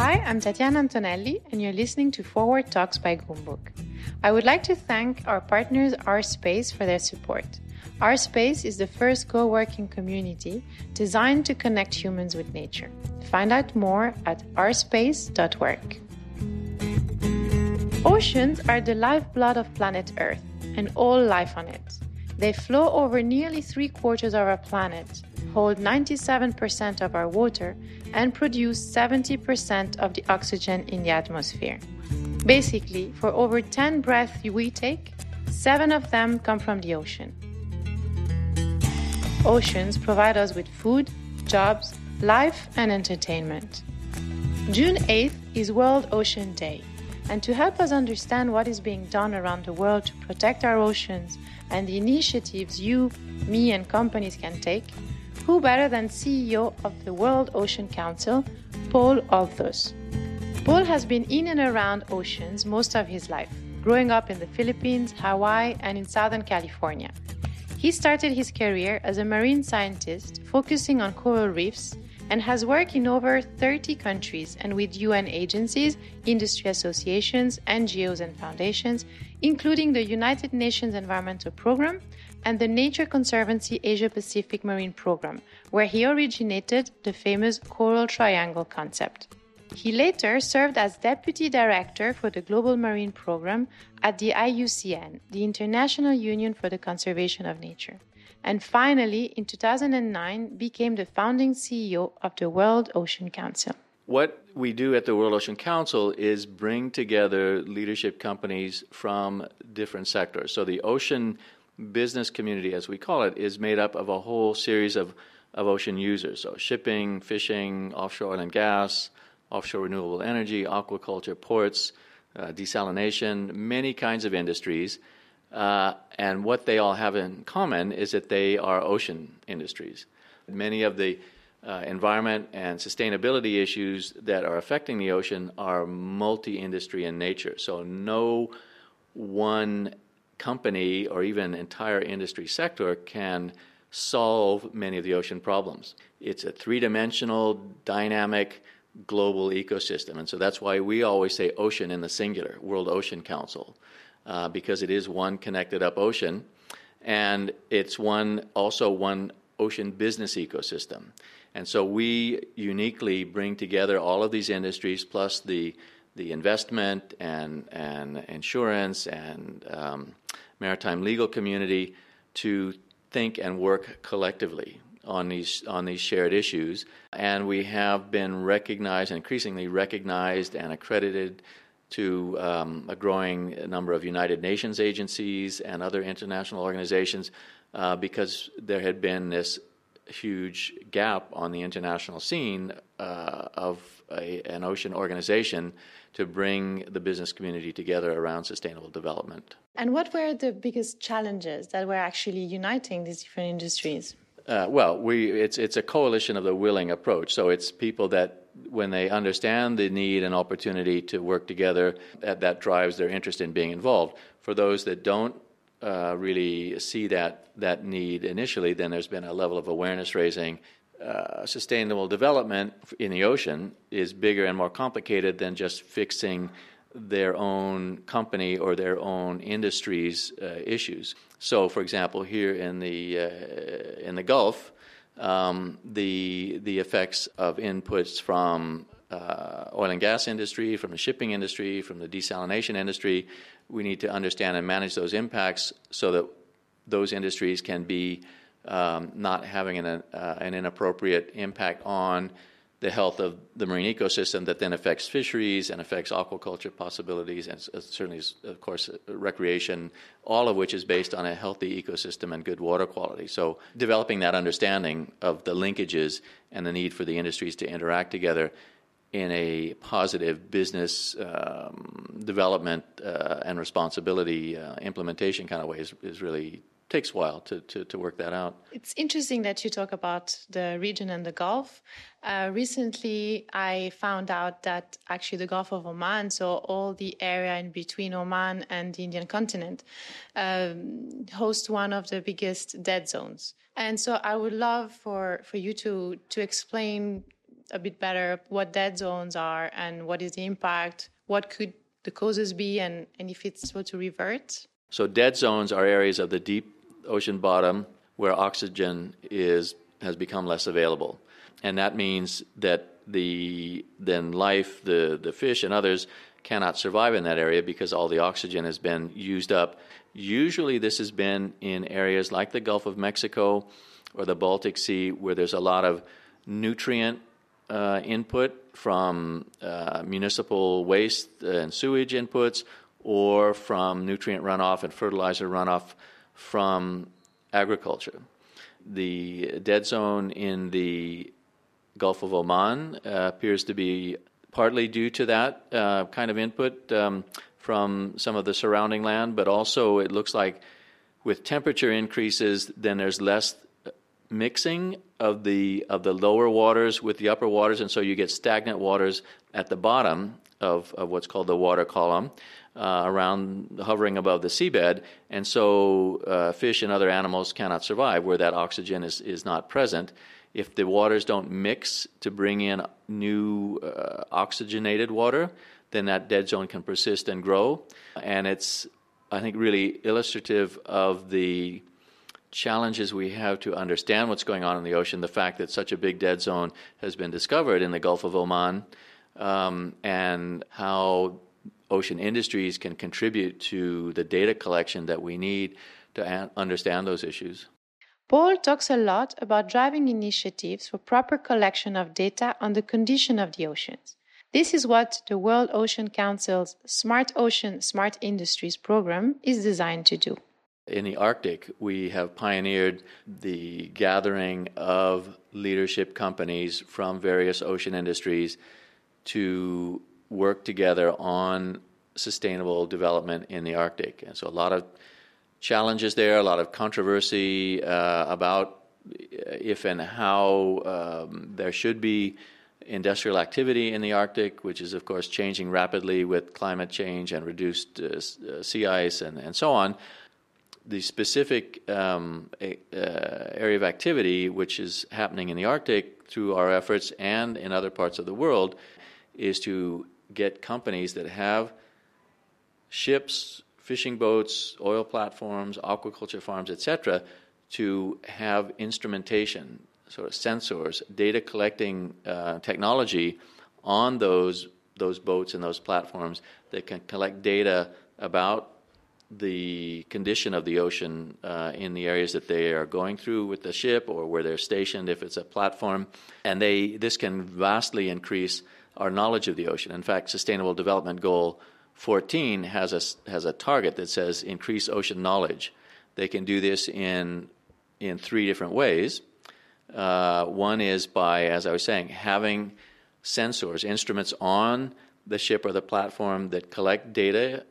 Hi, I'm Tatiana Antonelli, and you're listening to Forward Talks by Goumbook. I would like to thank our partners R Space for their support. R Space is the first co working community designed to connect humans with nature. Find out more at rspace.work. Oceans are the lifeblood of planet Earth and all life on it. They flow over nearly three quarters of our planet, hold 97% of our water, and produce 70% of the oxygen in the atmosphere. Basically, for over 10 breaths we take, seven of them come from the ocean. Oceans provide us with food, jobs, life, and entertainment. June 8th is World Ocean Day, and to help us understand what is being done around the world to protect our oceans and the initiatives you, me, and companies can take, who better than CEO of the World Ocean Council, Paul Holthus? Paul has been in and around oceans most of his life, growing up in the Philippines, Hawaii, and in Southern California. He started his career as a marine scientist focusing on coral reefs and has worked in over 30 countries and with UN agencies, industry associations, NGOs, and foundations, including the United Nations Environmental Programme and the Nature Conservancy Asia Pacific Marine Program, where he originated the famous Coral Triangle concept. He later served as Deputy Director for the Global Marine Program at the IUCN, the International Union for the Conservation of Nature. And finally, in 2009, became the founding CEO of the World Ocean Council. What we do at the World Ocean Council is bring together leadership companies from different sectors. So the ocean business community, as we call it, is made up of a whole series of, of ocean users. So shipping, fishing, offshore oil and gas, offshore renewable energy, aquaculture, ports, uh, desalination, many kinds of industries. Uh, and what they all have in common is that they are ocean industries. Many of the uh, environment and sustainability issues that are affecting the ocean are multi industry in nature. So, no one company or even entire industry sector can solve many of the ocean problems. It's a three dimensional, dynamic, global ecosystem. And so that's why we always say ocean in the singular, World Ocean Council, uh, because it is one connected up ocean. And it's one also one ocean business ecosystem. And so we uniquely bring together all of these industries plus the the investment and and insurance and um, maritime legal community to think and work collectively on these on these shared issues. And we have been recognized, increasingly recognized and accredited to um, a growing number of United Nations agencies and other international organizations uh, because there had been this huge gap on the international scene uh, of a, an ocean organization to bring the business community together around sustainable development. And what were the biggest challenges that were actually uniting these different industries? Uh, well, we, it's, it's a coalition of the willing approach. So it's people that, when they understand the need and opportunity to work together, that, that drives their interest in being involved. For those that don't uh, really see that that need initially, then there's been a level of awareness raising. Uh, sustainable development in the ocean is bigger and more complicated than just fixing their own company or their own industry's uh, issues. So, for example, here in the uh, in the Gulf, um, the the effects of inputs from uh, oil and gas industry, from the shipping industry, from the desalination industry, we need to understand and manage those impacts so that those industries can be um, not having an, uh, an inappropriate impact on the health of the marine ecosystem that then affects fisheries and affects aquaculture possibilities and certainly, of course, recreation, all of which is based on a healthy ecosystem and good water quality. So, developing that understanding of the linkages and the need for the industries to interact together in a positive business um, development uh, and responsibility uh, implementation kind of way is, is really takes a while to, to, to, work that out. It's interesting that you talk about the region and the Gulf. Uh, recently, I found out that actually the Gulf of Oman, so all the area in between Oman and the Indian continent, um, host one of the biggest dead zones. And so I would love for, for you to, to explain a bit better what dead zones are and what is the impact, what could the causes be, and, and if it's supposed to revert? So, dead zones are areas of the deep ocean bottom where oxygen is has become less available, and that means that the then life, the the fish and others cannot survive in that area because all the oxygen has been used up. Usually, this has been in areas like the Gulf of Mexico or the Baltic Sea where there's a lot of nutrient uh, input from uh, municipal waste and sewage inputs or from nutrient runoff and fertilizer runoff from agriculture. The dead zone in the Gulf of Oman uh, appears to be partly due to that uh, kind of input um, from some of the surrounding land, but also it looks like with temperature increases, then there's less mixing of the of the lower waters with the upper waters, and so you get stagnant waters at the bottom of, of what's called the water column, uh, around hovering above the seabed, and so uh, fish and other animals cannot survive where that oxygen is is not present. If the waters don't mix to bring in new uh, oxygenated water, then that dead zone can persist and grow, and it's I think really illustrative of the challenges we have to understand what's going on in the ocean, the fact that such a big dead zone has been discovered in the Gulf of Oman, um, and how ocean industries can contribute to the data collection that we need to understand those issues. Paul talks a lot about driving initiatives for proper collection of data on the condition of the oceans. This is what the World Ocean Council's Smart Ocean, Smart Industries program is designed to do. In the Arctic, we have pioneered the gathering of leadership companies from various ocean industries to work together on sustainable development in the Arctic. And so, a lot of challenges there, a lot of controversy uh, about if and how um, there should be industrial activity in the Arctic, which is, of course, changing rapidly with climate change and reduced uh, uh sea ice and, and so on the specific um, a, uh, area of activity which is happening in the Arctic through our efforts and in other parts of the world is to get companies that have ships, fishing boats, oil platforms, aquaculture farms, etc., to have instrumentation, sort of sensors, data collecting uh, technology on those those boats and those platforms that can collect data about the condition of the ocean uh, in the areas that they are going through with the ship or where they're stationed if it's a platform and they this can vastly increase our knowledge of the ocean. In fact sustainable development goal 14 has a has a target that says increase ocean knowledge. They can do this in in three different ways. Uh, one is by as i was saying having sensors instruments on the ship or the platform that collect data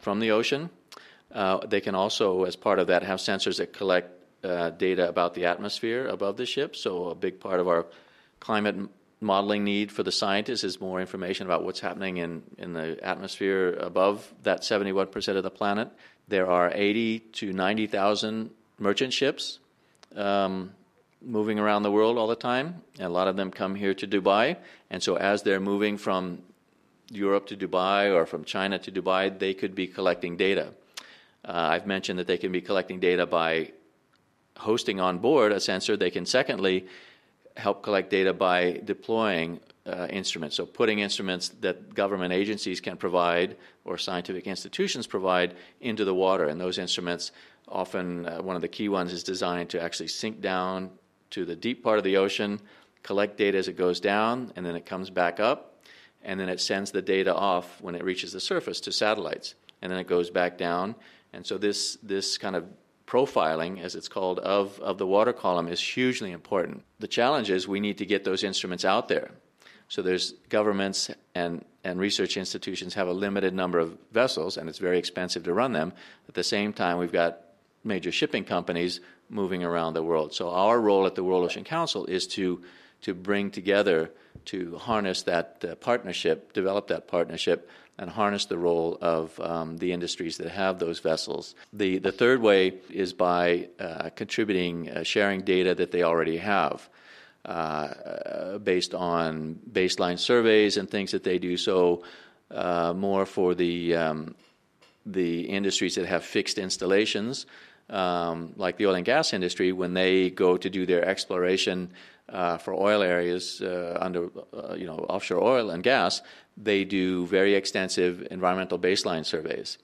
from the ocean. Uh, they can also, as part of that, have sensors that collect uh, data about the atmosphere above the ship. So, a big part of our climate modeling need for the scientists is more information about what's happening in, in the atmosphere above that 71% of the planet. There are 80 to 90,000 merchant ships um, moving around the world all the time, and a lot of them come here to Dubai. And so, as they're moving from Europe to Dubai or from China to Dubai, they could be collecting data. Uh, I've mentioned that they can be collecting data by hosting on board a sensor. They can, secondly, help collect data by deploying uh, instruments. So, putting instruments that government agencies can provide or scientific institutions provide into the water. And those instruments, often uh, one of the key ones, is designed to actually sink down to the deep part of the ocean, collect data as it goes down, and then it comes back up, and then it sends the data off when it reaches the surface to satellites. And then it goes back down and so this this kind of profiling, as it's called, of, of the water column is hugely important. The challenge is we need to get those instruments out there. So there's governments and, and research institutions have a limited number of vessels, and it's very expensive to run them. At the same time, we've got major shipping companies moving around the world. So our role at the World Ocean Council is to to bring together to harness that uh, partnership, develop that partnership and harness the role of um, the industries that have those vessels. The, the third way is by uh, contributing, uh, sharing data that they already have. uh, based on baseline surveys and things that they do. So, uh, more for the um, the industries that have fixed installations, um, like the oil and gas industry, when they go to do their exploration uh, for oil areas uh, under uh, you know offshore oil and gas, they do very extensive environmental baseline surveys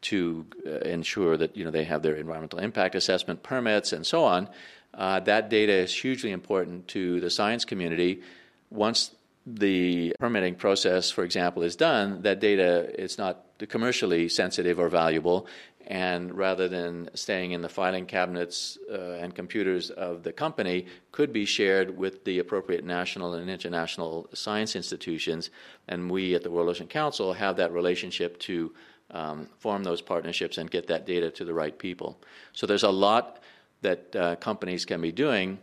to uh, ensure that you know they have their environmental impact assessment permits and so on. Uh, that data is hugely important to the science community. Once the permitting process, for example, is done, that data is not commercially sensitive or valuable, and rather than staying in the filing cabinets uh, and computers of the company, could be shared with the appropriate national and international science institutions. And we at the World Ocean Council have that relationship to um, form those partnerships and get that data to the right people. So there's a lot that uh, companies can be doing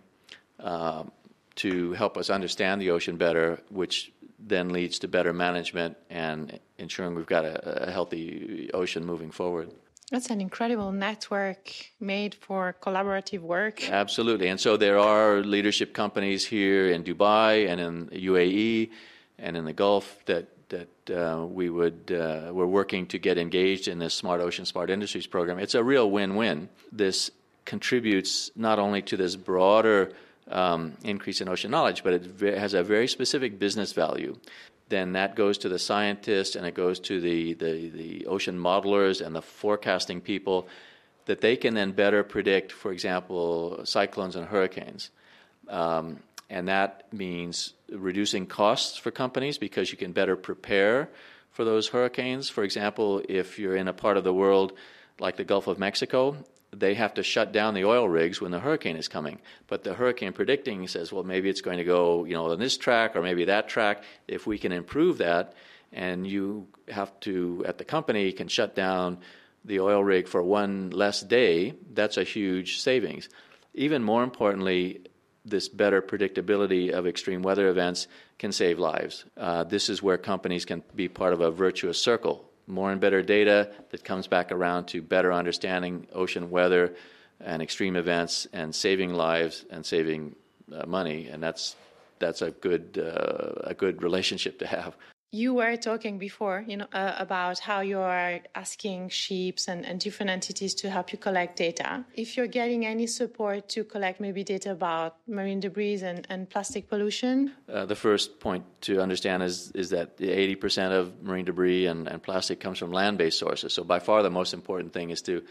uh, to help us understand the ocean better, which then leads to better management and ensuring we've got a, a healthy ocean moving forward. That's an incredible network made for collaborative work. Absolutely. And so there are leadership companies here in Dubai and in UAE and in the Gulf that that uh, we would uh, we're working to get engaged in this Smart Ocean Smart Industries program. It's a real win-win. This contributes not only to this broader um, increase in ocean knowledge, but it has a very specific business value. Then that goes to the scientists and it goes to the, the, the ocean modelers and the forecasting people that they can then better predict, for example, cyclones and hurricanes. Um, and that means reducing costs for companies because you can better prepare for those hurricanes. For example, if you're in a part of the world like the Gulf of Mexico they have to shut down the oil rigs when the hurricane is coming. But the hurricane predicting says, well, maybe it's going to go, you know, on this track or maybe that track. If we can improve that, and you have to, at the company, can shut down the oil rig for one less day, that's a huge savings. Even more importantly, this better predictability of extreme weather events can save lives. Uh, this is where companies can be part of a virtuous circle more and better data that comes back around to better understanding ocean weather and extreme events and saving lives and saving uh, money. And that's that's a good uh, a good relationship to have you were talking before, you know, uh, about how you are asking sheeps and, and different entities to help you collect data. If you're getting any support to collect maybe data about marine debris and, and plastic pollution, uh, the first point to understand is is that 80% of marine debris and, and plastic comes from land-based sources. So by far the most important thing is to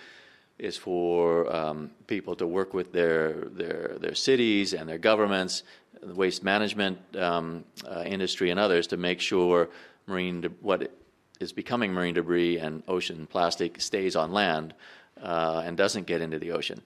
is for um, people to work with their their their cities and their governments the waste management um, uh, industry and others to make sure marine de- what is becoming marine debris and ocean plastic stays on land uh, and doesn't get into the ocean.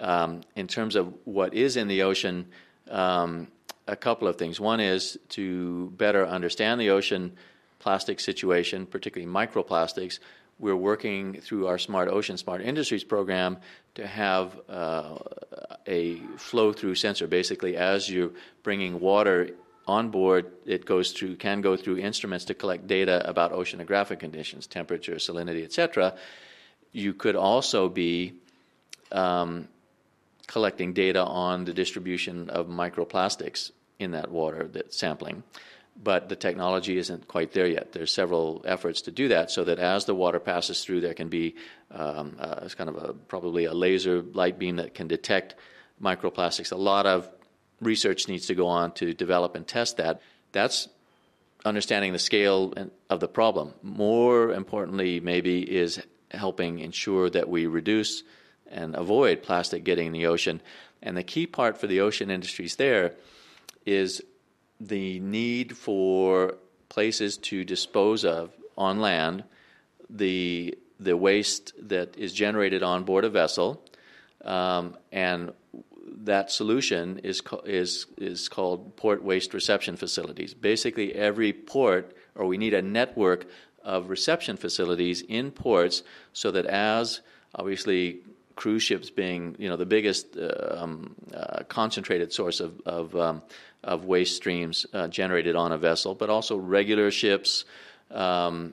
Um, in terms of what is in the ocean, um, a couple of things. One is to better understand the ocean plastic situation, particularly microplastics. We're working through our Smart Ocean, Smart Industries program to have uh, a flow through sensor. Basically, as you're bringing water on board, it goes through can go through instruments to collect data about oceanographic conditions, temperature, salinity, etc. You could also be um, collecting data on the distribution of microplastics in that water that sampling but the technology isn't quite there yet. There's several efforts to do that so that as the water passes through, there can be um, uh, kind of a, probably a laser light beam that can detect microplastics. A lot of research needs to go on to develop and test that. That's understanding the scale of the problem. More importantly, maybe, is helping ensure that we reduce and avoid plastic getting in the ocean. And the key part for the ocean industries there is the need for places to dispose of on land the the waste that is generated on board a vessel, um, and that solution is is is called port waste reception facilities. Basically, every port, or we need a network of reception facilities in ports, so that as obviously cruise ships being you know the biggest uh, um, uh, concentrated source of of, um, of waste streams uh, generated on a vessel, but also regular ships, um,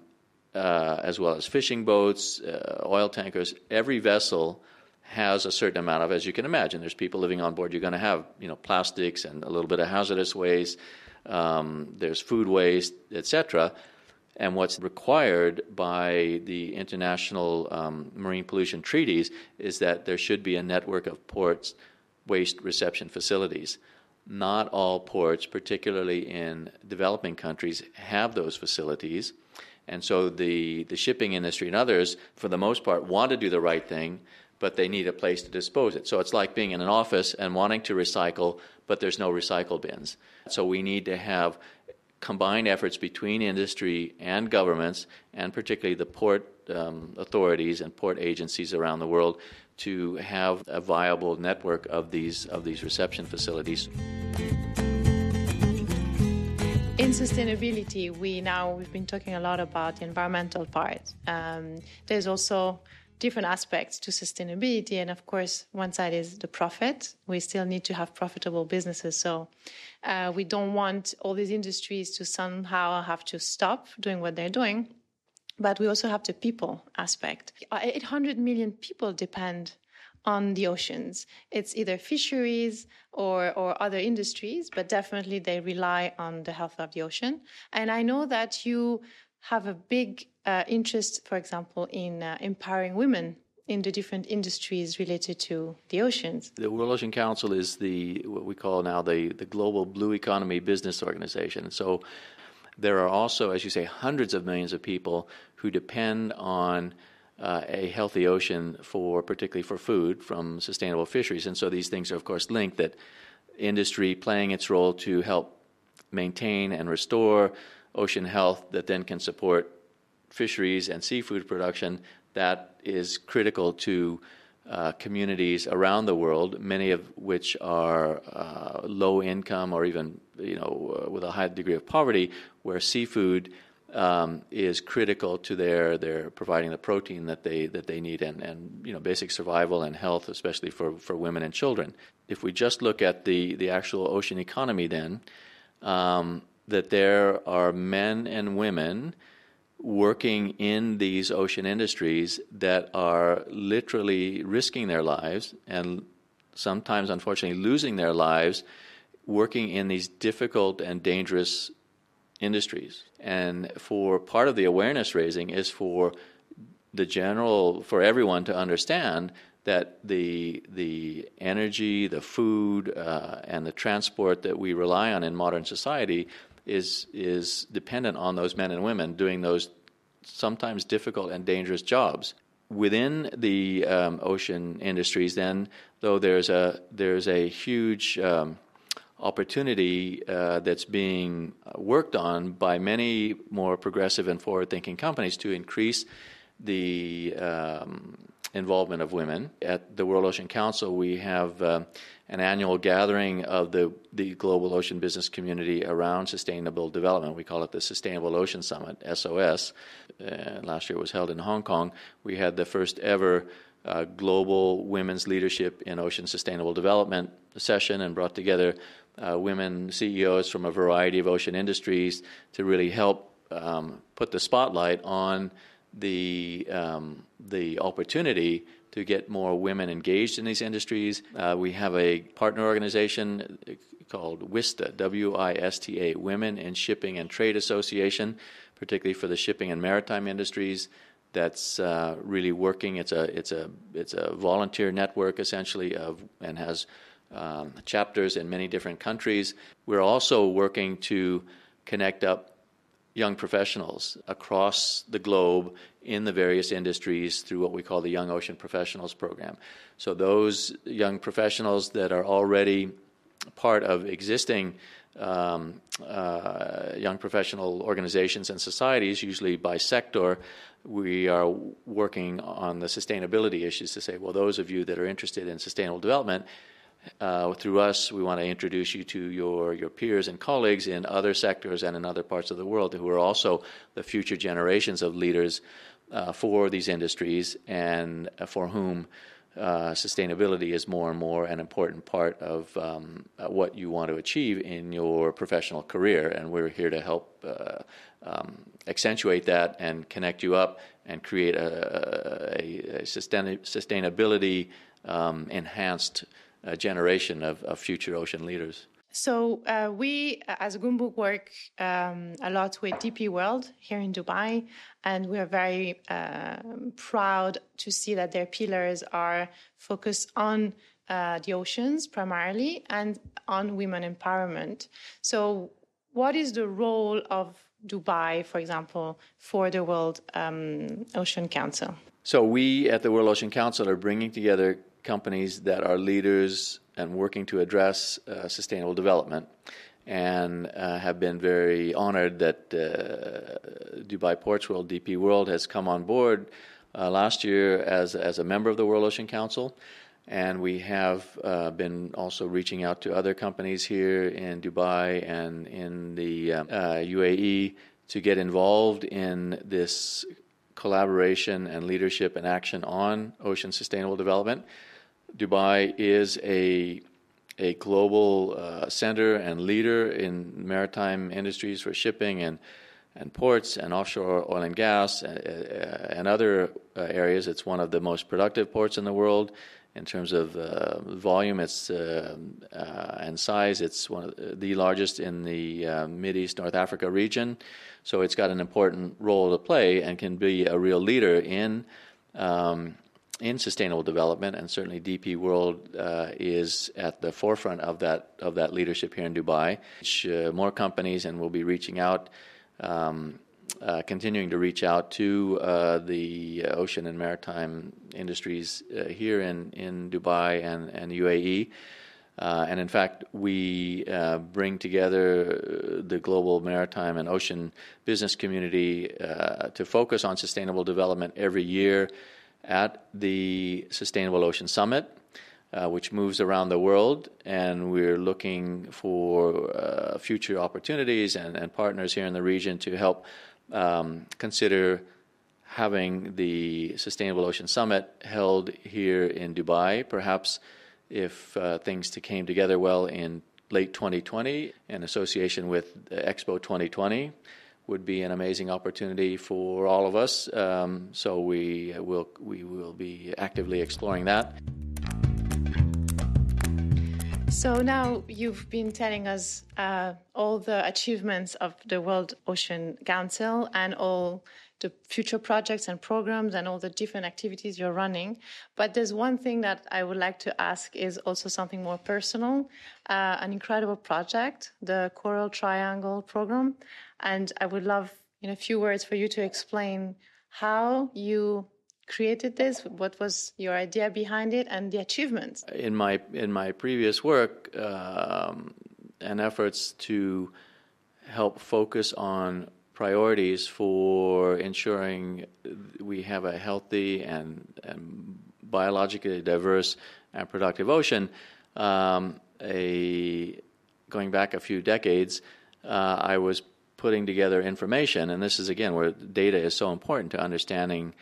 uh, as well as fishing boats, uh, oil tankers. Every vessel has a certain amount of, as you can imagine, there's people living on board. You're going to have, you know, plastics and a little bit of hazardous waste. Um, there's food waste, etc. And what's required by the international um, marine pollution treaties is that there should be a network of ports waste reception facilities. Not all ports, particularly in developing countries, have those facilities. And so the, the shipping industry and others, for the most part, want to do the right thing, but they need a place to dispose it. So it's like being in an office and wanting to recycle, but there's no recycle bins. So we need to have combined efforts between industry and governments, and particularly the port um, authorities and port agencies around the world, to have a viable network of these of these reception facilities. In sustainability, we now we've been talking a lot about the environmental part. Um, there's also different aspects to sustainability. And of course, one side is the profit. We still need to have profitable businesses. So uh, we don't want all these industries to somehow have to stop doing what they're doing. But we also have the people aspect. 800 million people depend on the oceans. It's either fisheries or, or other industries, but definitely they rely on the health of the ocean. And I know that you have a big uh, interest, for example, in uh, empowering women in the different industries related to the oceans. The World Ocean Council is the what we call now the, the global blue economy business organization. So there are also, as you say, hundreds of millions of people who depend on uh, a healthy ocean for particularly for food from sustainable fisheries. And so these things are of course linked that industry playing its role to help maintain and restore ocean health that then can support fisheries and seafood production that is critical to uh, communities around the world, many of which are uh, low income or even you know uh, with a high degree of poverty, where seafood um, is critical to their their providing the protein that they that they need and, and you know basic survival and health, especially for, for women and children. If we just look at the the actual ocean economy, then um, that there are men and women working in these ocean industries that are literally risking their lives and sometimes, unfortunately, losing their lives working in these difficult and dangerous industries. And for part of the awareness raising is for the general, for everyone to understand that the the energy, the food, uh, and the transport that we rely on in modern society is is dependent on those men and women doing those sometimes difficult and dangerous jobs. Within the um, ocean industries, then, though there's a there's a huge um, opportunity uh, that's being worked on by many more progressive and forward-thinking companies to increase the um, involvement of women. At the World Ocean Council, we have uh, an annual gathering of the, the global ocean business community around sustainable development. We call it the Sustainable Ocean Summit, SOS. Uh, last year it was held in Hong Kong. We had the first ever uh, global women's leadership in ocean sustainable development session and brought together uh, women CEOs from a variety of ocean industries to really help um, put the spotlight on the um, the opportunity to get more women engaged in these industries. Uh, we have a partner organization called WISTA, W I S T A, Women in Shipping and Trade Association, particularly for the shipping and maritime industries. That's uh, really working. It's a it's a it's a volunteer network essentially of and has um, chapters in many different countries. We're also working to connect up young professionals across the globe in the various industries through what we call the Young Ocean Professionals Program. So, those young professionals that are already part of existing um, uh, young professional organizations and societies, usually by sector, we are working on the sustainability issues to say, well, those of you that are interested in sustainable development, uh, through us, we want to introduce you to your, your peers and colleagues in other sectors and in other parts of the world who are also the future generations of leaders uh, for these industries and for whom uh, sustainability is more and more an important part of um, uh, what you want to achieve in your professional career. And we're here to help uh, um, accentuate that and connect you up and create a, a, a sustainability um, enhanced uh, generation of, of future ocean leaders. So uh, we, as Goumbook, work um, a lot with DP World here in Dubai, and we are very uh, proud to see that their pillars are focused on uh, the oceans primarily and on women empowerment. So, what is the role of Dubai, for example, for the World um, Ocean Council? So, we at the World Ocean Council are bringing together companies that are leaders and working to address uh, sustainable development, and uh, have been very honored that uh, Dubai Ports World, DP World, has come on board uh, last year as as a member of the World Ocean Council. And we have uh, been also reaching out to other companies here in Dubai and in the UAE to get involved in this collaboration and leadership and action on ocean sustainable development. Dubai is a a global uh, center and leader in maritime industries for shipping and and ports and offshore oil and gas and, uh, uh, and other uh, areas. It's one of the most productive ports in the world in terms of uh, volume. It's uh, and size. It's one of the largest in the Mid East North Africa region. So it's got an important role to play and can be a real leader in. Um, in sustainable development, and certainly DP World uh, is at the forefront of that of that leadership here in Dubai. Which, uh, more companies, and we'll be reaching out, um, uh, continuing to reach out to uh, the ocean and maritime industries uh, here in in Dubai and and UAE. Uh, and in fact, we bring together the global maritime and ocean business community to focus on sustainable development every year at the Sustainable Ocean Summit, uh, which moves around the world, and we're looking for uh, future opportunities and, and, partners here in the region to help um, consider having the Sustainable Ocean Summit held here in Dubai, perhaps if uh, things came together well in late 2020 in association with Expo 2020 would be an amazing opportunity for all of us. Um, so we will we will be actively exploring that. So now you've been telling us uh, all the achievements of the World Ocean Council and all the future projects and programs and all the different activities you're running. But there's one thing that I would like to ask is also something more personal, uh, an incredible project, the Coral Triangle program. And I would love in a few words for you to explain how you created this what was your idea behind it and the achievements in my in my previous work um, and efforts to help focus on priorities for ensuring we have a healthy and, and biologically diverse and productive ocean. Um, a going back a few decades, uh, I was putting together information, and this is again where data is so important to understanding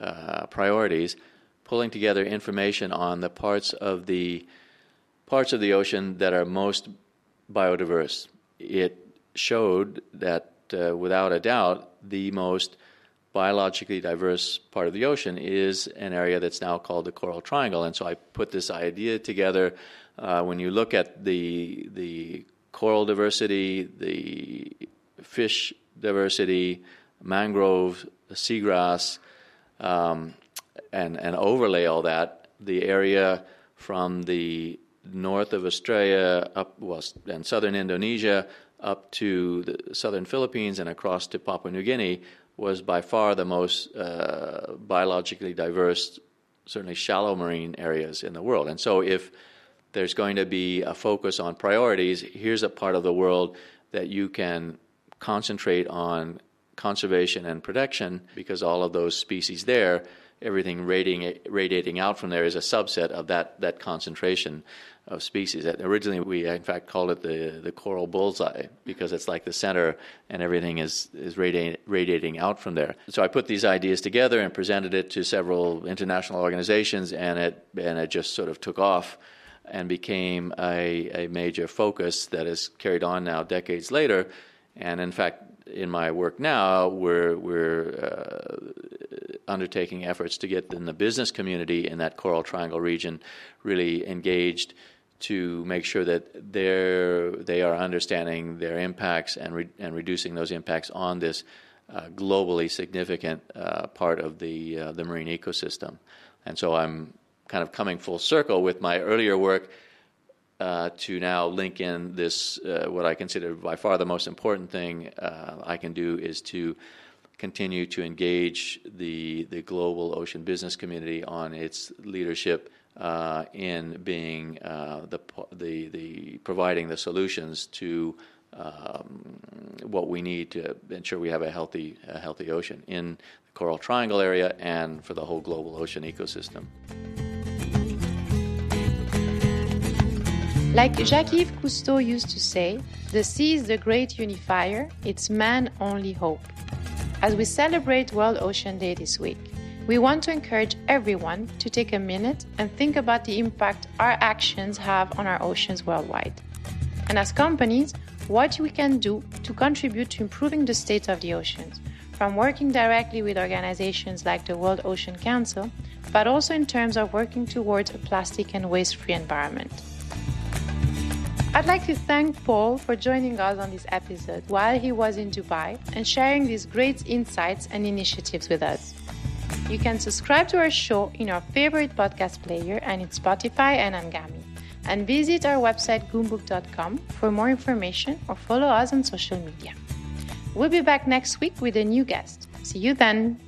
uh, priorities. Pulling together information on the parts of the parts of the ocean that are most biodiverse. It showed that uh, without a doubt, the most biologically diverse part of the ocean is an area that's now called the Coral Triangle. And so I put this idea together. Uh, when you look at the the coral diversity, the fish diversity, mangrove, seagrass, um, and and overlay all that, the area from the north of Australia up well, and southern Indonesia up to the southern Philippines and across to Papua New Guinea was by far the most uh, biologically diverse, certainly shallow marine areas in the world. And so, if there's going to be a focus on priorities, here's a part of the world that you can concentrate on conservation and protection because all of those species there, everything radiating, radiating out from there is a subset of that, that concentration of species. Originally, we in fact called it the, the coral bullseye because it's like the center and everything is, is radiating, radiating out from there. So I put these ideas together and presented it to several international organizations, and it, and it just sort of took off and became a, a major focus that is carried on now decades later. And in fact, in my work now, we're, we're uh, undertaking efforts to get in the business community in that Coral Triangle region really engaged to make sure that they're, they are understanding their impacts and, re, and reducing those impacts on this uh, globally significant uh, part of the, uh, the marine ecosystem. And so I'm kind of coming full circle with my earlier work uh, to now link in this, uh, what I consider by far the most important thing uh, I can do is to continue to engage the, the global ocean business community on its leadership uh, in being uh, the, the, the providing the solutions to um, what we need to ensure we have a healthy, a healthy ocean in the Coral Triangle area and for the whole global ocean ecosystem. Like Jacques-Yves Cousteau used to say, the sea is the great unifier, it's man only hope. As we celebrate World Ocean Day this week, we want to encourage everyone to take a minute and think about the impact our actions have on our oceans worldwide. And as companies, what we can do to contribute to improving the state of the oceans, from working directly with organizations like the World Ocean Council, but also in terms of working towards a plastic and waste free environment. I'd like to thank Paul for joining us on this episode while he was in Dubai and sharing these great insights and initiatives with us. You can subscribe to our show in your favorite podcast player and in Spotify and Anghami. And visit our website goumbook.com for more information or follow us on social media. We'll be back next week with a new guest. See you then.